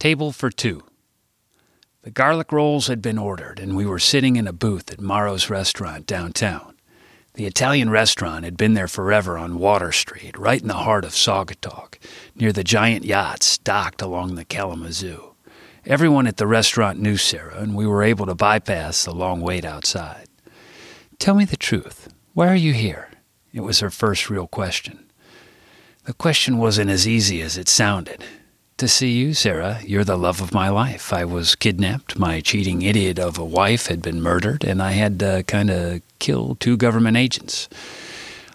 Table for two. The garlic rolls had been ordered, and we were sitting in a booth at Marro's restaurant downtown. The Italian restaurant had been there forever on Water Street, right in the heart of Saugatuck, near the giant yachts docked along the Kalamazoo. Everyone at the restaurant knew Sarah, and we were able to bypass the long wait outside. Tell me the truth. Why are you here? It was her first real question. The question wasn't as easy as it sounded to see you, Sarah. You're the love of my life. I was kidnapped. My cheating idiot of a wife had been murdered, and I had to kind of kill two government agents.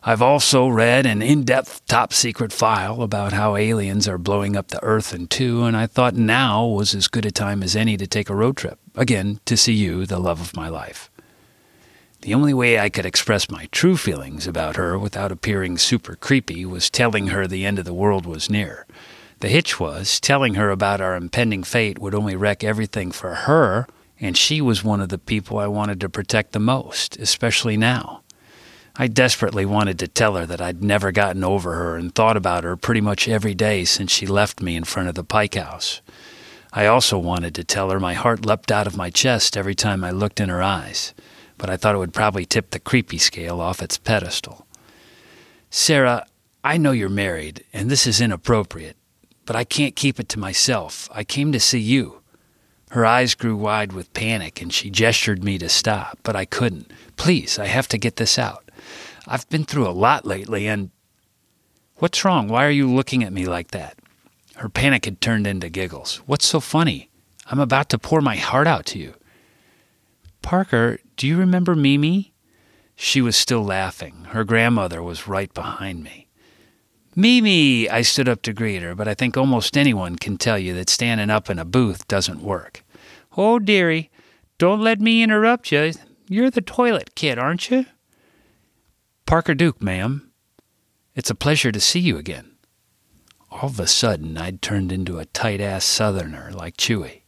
I've also read an in depth top secret file about how aliens are blowing up the Earth in two, and I thought now was as good a time as any to take a road trip. Again, to see you, the love of my life. The only way I could express my true feelings about her without appearing super creepy was telling her the end of the world was near. The hitch was, telling her about our impending fate would only wreck everything for her, and she was one of the people I wanted to protect the most, especially now. I desperately wanted to tell her that I'd never gotten over her and thought about her pretty much every day since she left me in front of the Pike House. I also wanted to tell her my heart leapt out of my chest every time I looked in her eyes, but I thought it would probably tip the creepy scale off its pedestal. Sarah, I know you're married, and this is inappropriate, but I can't keep it to myself. I came to see you. Her eyes grew wide with panic and she gestured me to stop, but I couldn't. Please, I have to get this out. I've been through a lot lately and. What's wrong? Why are you looking at me like that? Her panic had turned into giggles. What's so funny? I'm about to pour my heart out to you. Parker, do you remember Mimi? She was still laughing. Her grandmother was right behind me. Mimi! I stood up to greet her, but I think almost anyone can tell you that standing up in a booth doesn't work. Oh, dearie, don't let me interrupt you. You're the toilet kid, aren't you? Parker Duque, ma'am. It's a pleasure to see you again. All of a sudden, I'd turned into a tight ass southerner like Chewy.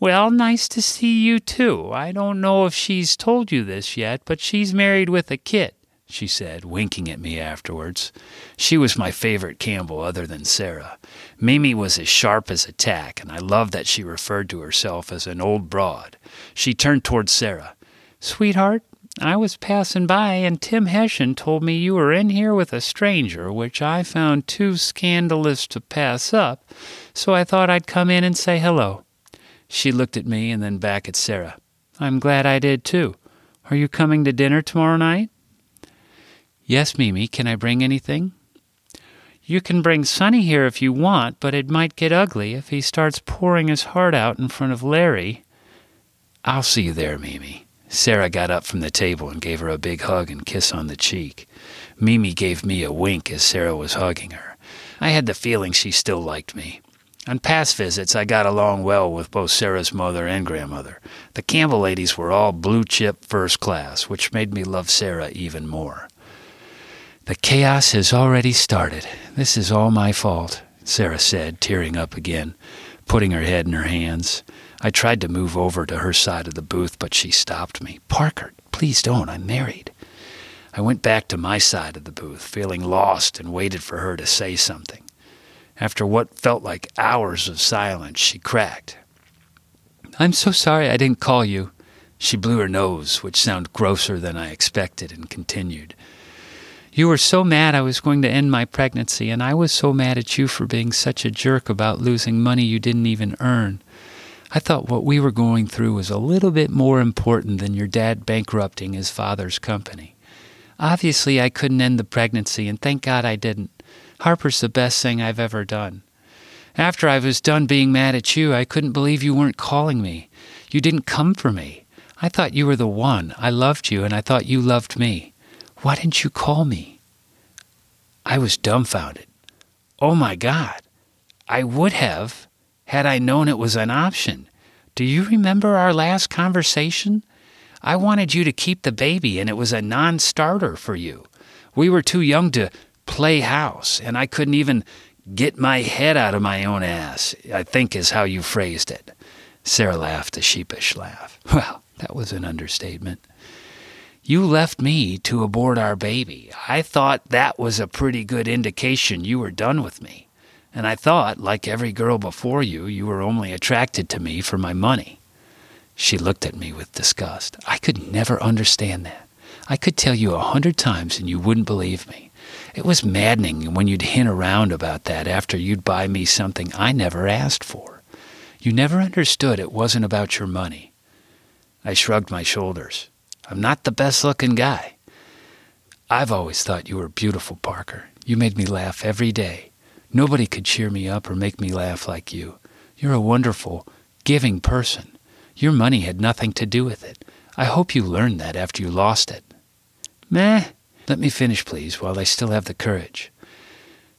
Well, nice to see you too. I don't know if she's told you this yet, but she's married with a kid she said, winking at me afterwards. She was my favorite Campbell other than Sarah. Mimi was as sharp as a tack, and I loved that she referred to herself as an old broad. She turned toward Sarah. Sweetheart, I was passing by, and Tim Hessian told me you were in here with a stranger, which I found too scandalous to pass up, so I thought I'd come in and say hello. She looked at me and then back at Sarah. I'm glad I did too. Are you coming to dinner tomorrow night? Yes, Mimi, can I bring anything? You can bring Sonny here if you want, but it might get ugly if he starts pouring his heart out in front of Larry. I'll see you there, Mimi. Sarah got up from the table and gave her a big hug and kiss on the cheek. Mimi gave me a wink as Sarah was hugging her. I had the feeling she still liked me. On past visits, I got along well with both Sarah's mother and grandmother. The Campbell ladies were all blue chip first class, which made me love Sarah even more. The chaos has already started. This is all my fault, Sarah said, tearing up again, putting her head in her hands. I tried to move over to her side of the booth, but she stopped me. Parker, please don't. I'm married. I went back to my side of the booth, feeling lost, and waited for her to say something. After what felt like hours of silence, she cracked. I'm so sorry I didn't call you. She blew her nose, which sounded grosser than I expected, and continued. You were so mad I was going to end my pregnancy, and I was so mad at you for being such a jerk about losing money you didn't even earn. I thought what we were going through was a little bit more important than your dad bankrupting his father's company. Obviously, I couldn't end the pregnancy, and thank God I didn't. Harper's the best thing I've ever done. After I was done being mad at you, I couldn't believe you weren't calling me. You didn't come for me. I thought you were the one. I loved you, and I thought you loved me. Why didn't you call me? I was dumbfounded. Oh my God. I would have, had I known it was an option. Do you remember our last conversation? I wanted you to keep the baby, and it was a non starter for you. We were too young to play house, and I couldn't even get my head out of my own ass, I think is how you phrased it. Sarah laughed a sheepish laugh. Well, that was an understatement. You left me to abort our baby. I thought that was a pretty good indication you were done with me. and I thought, like every girl before you, you were only attracted to me for my money. She looked at me with disgust. I could never understand that. I could tell you a hundred times and you wouldn't believe me. It was maddening when you'd hint around about that after you'd buy me something I never asked for. You never understood it wasn't about your money. I shrugged my shoulders. I'm not the best looking guy. I've always thought you were beautiful, Parker. You made me laugh every day. Nobody could cheer me up or make me laugh like you. You're a wonderful, giving person. Your money had nothing to do with it. I hope you learned that after you lost it. Meh. Let me finish, please, while I still have the courage.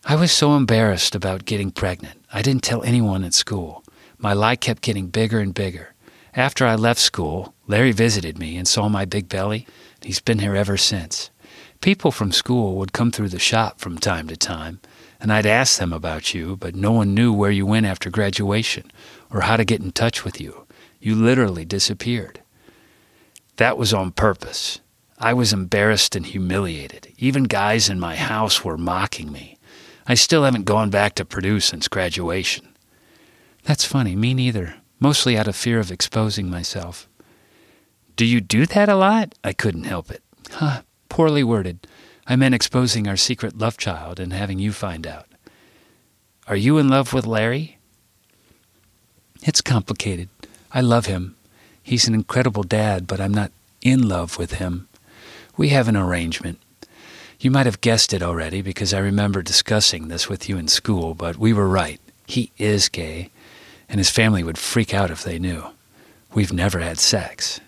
I was so embarrassed about getting pregnant. I didn't tell anyone at school. My lie kept getting bigger and bigger. After I left school, Larry visited me and saw my big belly. He's been here ever since. People from school would come through the shop from time to time, and I'd ask them about you, but no one knew where you went after graduation or how to get in touch with you. You literally disappeared. That was on purpose. I was embarrassed and humiliated. Even guys in my house were mocking me. I still haven't gone back to Purdue since graduation. That's funny, me neither. Mostly out of fear of exposing myself. Do you do that a lot? I couldn't help it. Huh, poorly worded. I meant exposing our secret love child and having you find out. Are you in love with Larry? It's complicated. I love him. He's an incredible dad, but I'm not in love with him. We have an arrangement. You might have guessed it already because I remember discussing this with you in school, but we were right. He is gay, and his family would freak out if they knew. We've never had sex.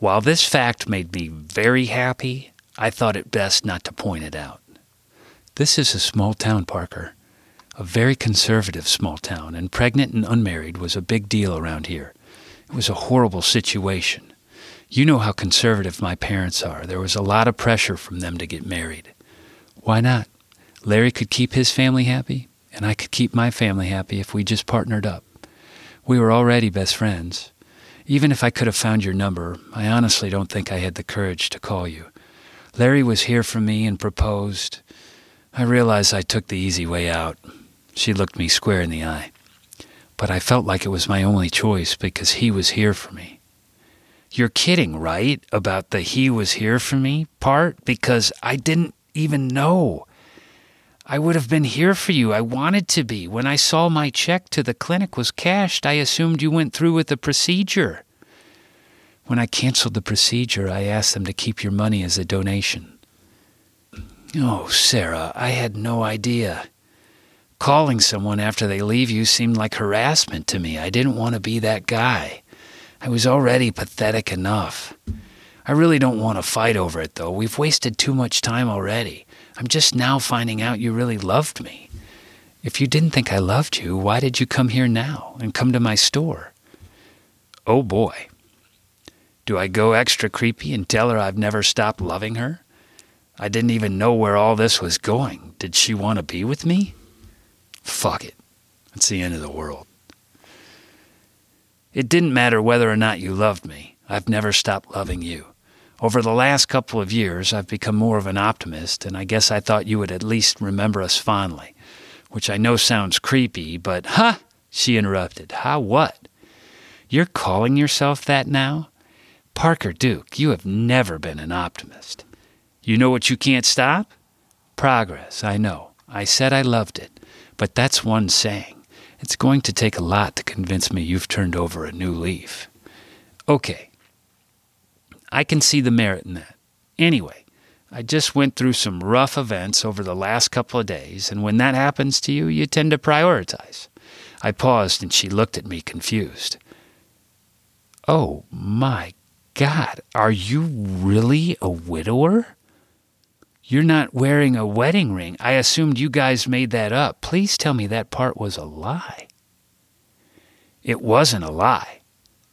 While this fact made me very happy, I thought it best not to point it out. This is a small town, Parker. A very conservative small town, and pregnant and unmarried was a big deal around here. It was a horrible situation. You know how conservative my parents are. There was a lot of pressure from them to get married. Why not? Larry could keep his family happy, and I could keep my family happy if we just partnered up. We were already best friends. Even if I could have found your number, I honestly don't think I had the courage to call you. Larry was here for me and proposed. I realized I took the easy way out. She looked me square in the eye. But I felt like it was my only choice because he was here for me. You're kidding, right? About the he was here for me part? Because I didn't even know. I would have been here for you. I wanted to be. When I saw my check to the clinic was cashed, I assumed you went through with the procedure. When I canceled the procedure, I asked them to keep your money as a donation. Oh, Sarah, I had no idea. Calling someone after they leave you seemed like harassment to me. I didn't want to be that guy. I was already pathetic enough. I really don't want to fight over it, though. We've wasted too much time already. I'm just now finding out you really loved me. If you didn't think I loved you, why did you come here now and come to my store? Oh boy. Do I go extra creepy and tell her I've never stopped loving her? I didn't even know where all this was going. Did she want to be with me? Fuck it. It's the end of the world. It didn't matter whether or not you loved me. I've never stopped loving you. Over the last couple of years, I've become more of an optimist, and I guess I thought you would at least remember us fondly. Which I know sounds creepy, but, huh? She interrupted. Huh, what? You're calling yourself that now? Parker Duque, you have never been an optimist. You know what you can't stop? Progress, I know. I said I loved it, but that's one saying. It's going to take a lot to convince me you've turned over a new leaf. Okay. I can see the merit in that. Anyway, I just went through some rough events over the last couple of days, and when that happens to you, you tend to prioritize. I paused and she looked at me confused. Oh my God, are you really a widower? You're not wearing a wedding ring. I assumed you guys made that up. Please tell me that part was a lie. It wasn't a lie.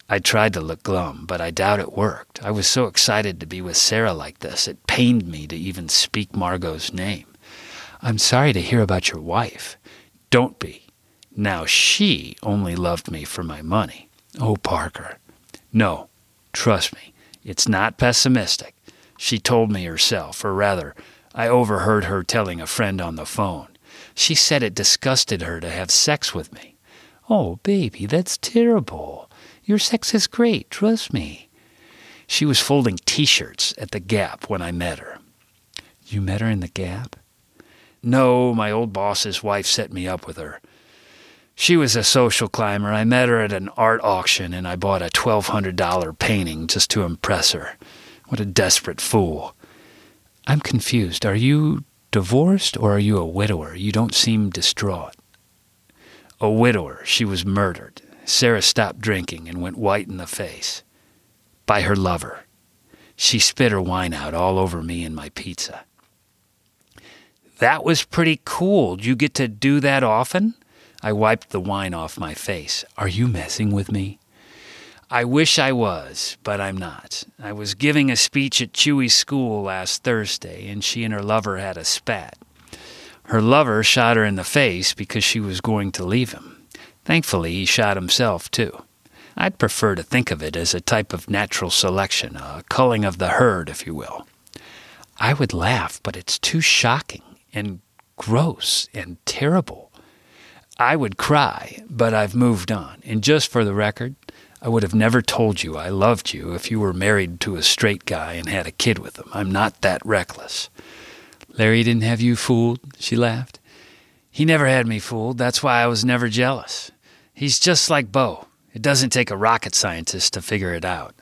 I tried to look glum, but I doubt it worked. I was so excited to be with Sarah like this, it pained me to even speak Margot's name. I'm sorry to hear about your wife. Don't be. Now she only loved me for my money. Oh, Parker. No, trust me, it's not pessimistic. She told me herself, or rather, I overheard her telling a friend on the phone. She said it disgusted her to have sex with me. Oh, baby, that's terrible. Your sex is great, trust me. She was folding t shirts at the Gap when I met her. You met her in the Gap? No, my old boss's wife set me up with her. She was a social climber. I met her at an art auction and I bought a $1,200 painting just to impress her. What a desperate fool. I'm confused. Are you divorced or are you a widower? You don't seem distraught. A widower. She was murdered. Sarah stopped drinking and went white in the face. By her lover. She spit her wine out all over me and my pizza. That was pretty cool. Do you get to do that often? I wiped the wine off my face. Are you messing with me? I wish I was, but I'm not. I was giving a speech at Chewy's school last Thursday, and she and her lover had a spat. Her lover shot her in the face because she was going to leave him. Thankfully, he shot himself, too. I'd prefer to think of it as a type of natural selection, a culling of the herd, if you will. I would laugh, but it's too shocking and gross and terrible. I would cry, but I've moved on. And just for the record, I would have never told you I loved you if you were married to a straight guy and had a kid with him. I'm not that reckless. Larry didn't have you fooled, she laughed. He never had me fooled. That's why I was never jealous. He's just like Bo. It doesn't take a rocket scientist to figure it out.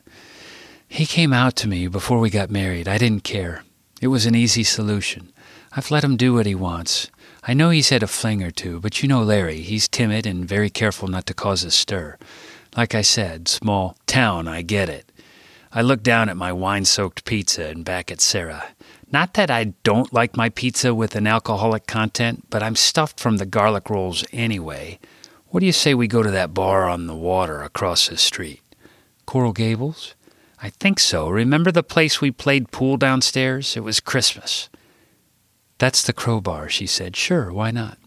He came out to me before we got married. I didn't care. It was an easy solution. I've let him do what he wants. I know he's had a fling or two, but you know Larry. He's timid and very careful not to cause a stir. Like I said, small town, I get it. I look down at my wine soaked pizza and back at Sarah. Not that I don't like my pizza with an alcoholic content, but I'm stuffed from the garlic rolls anyway. What do you say we go to that bar on the water across the street? Coral Gables? I think so. Remember the place we played pool downstairs? It was Christmas. That's the crowbar, she said. Sure, why not?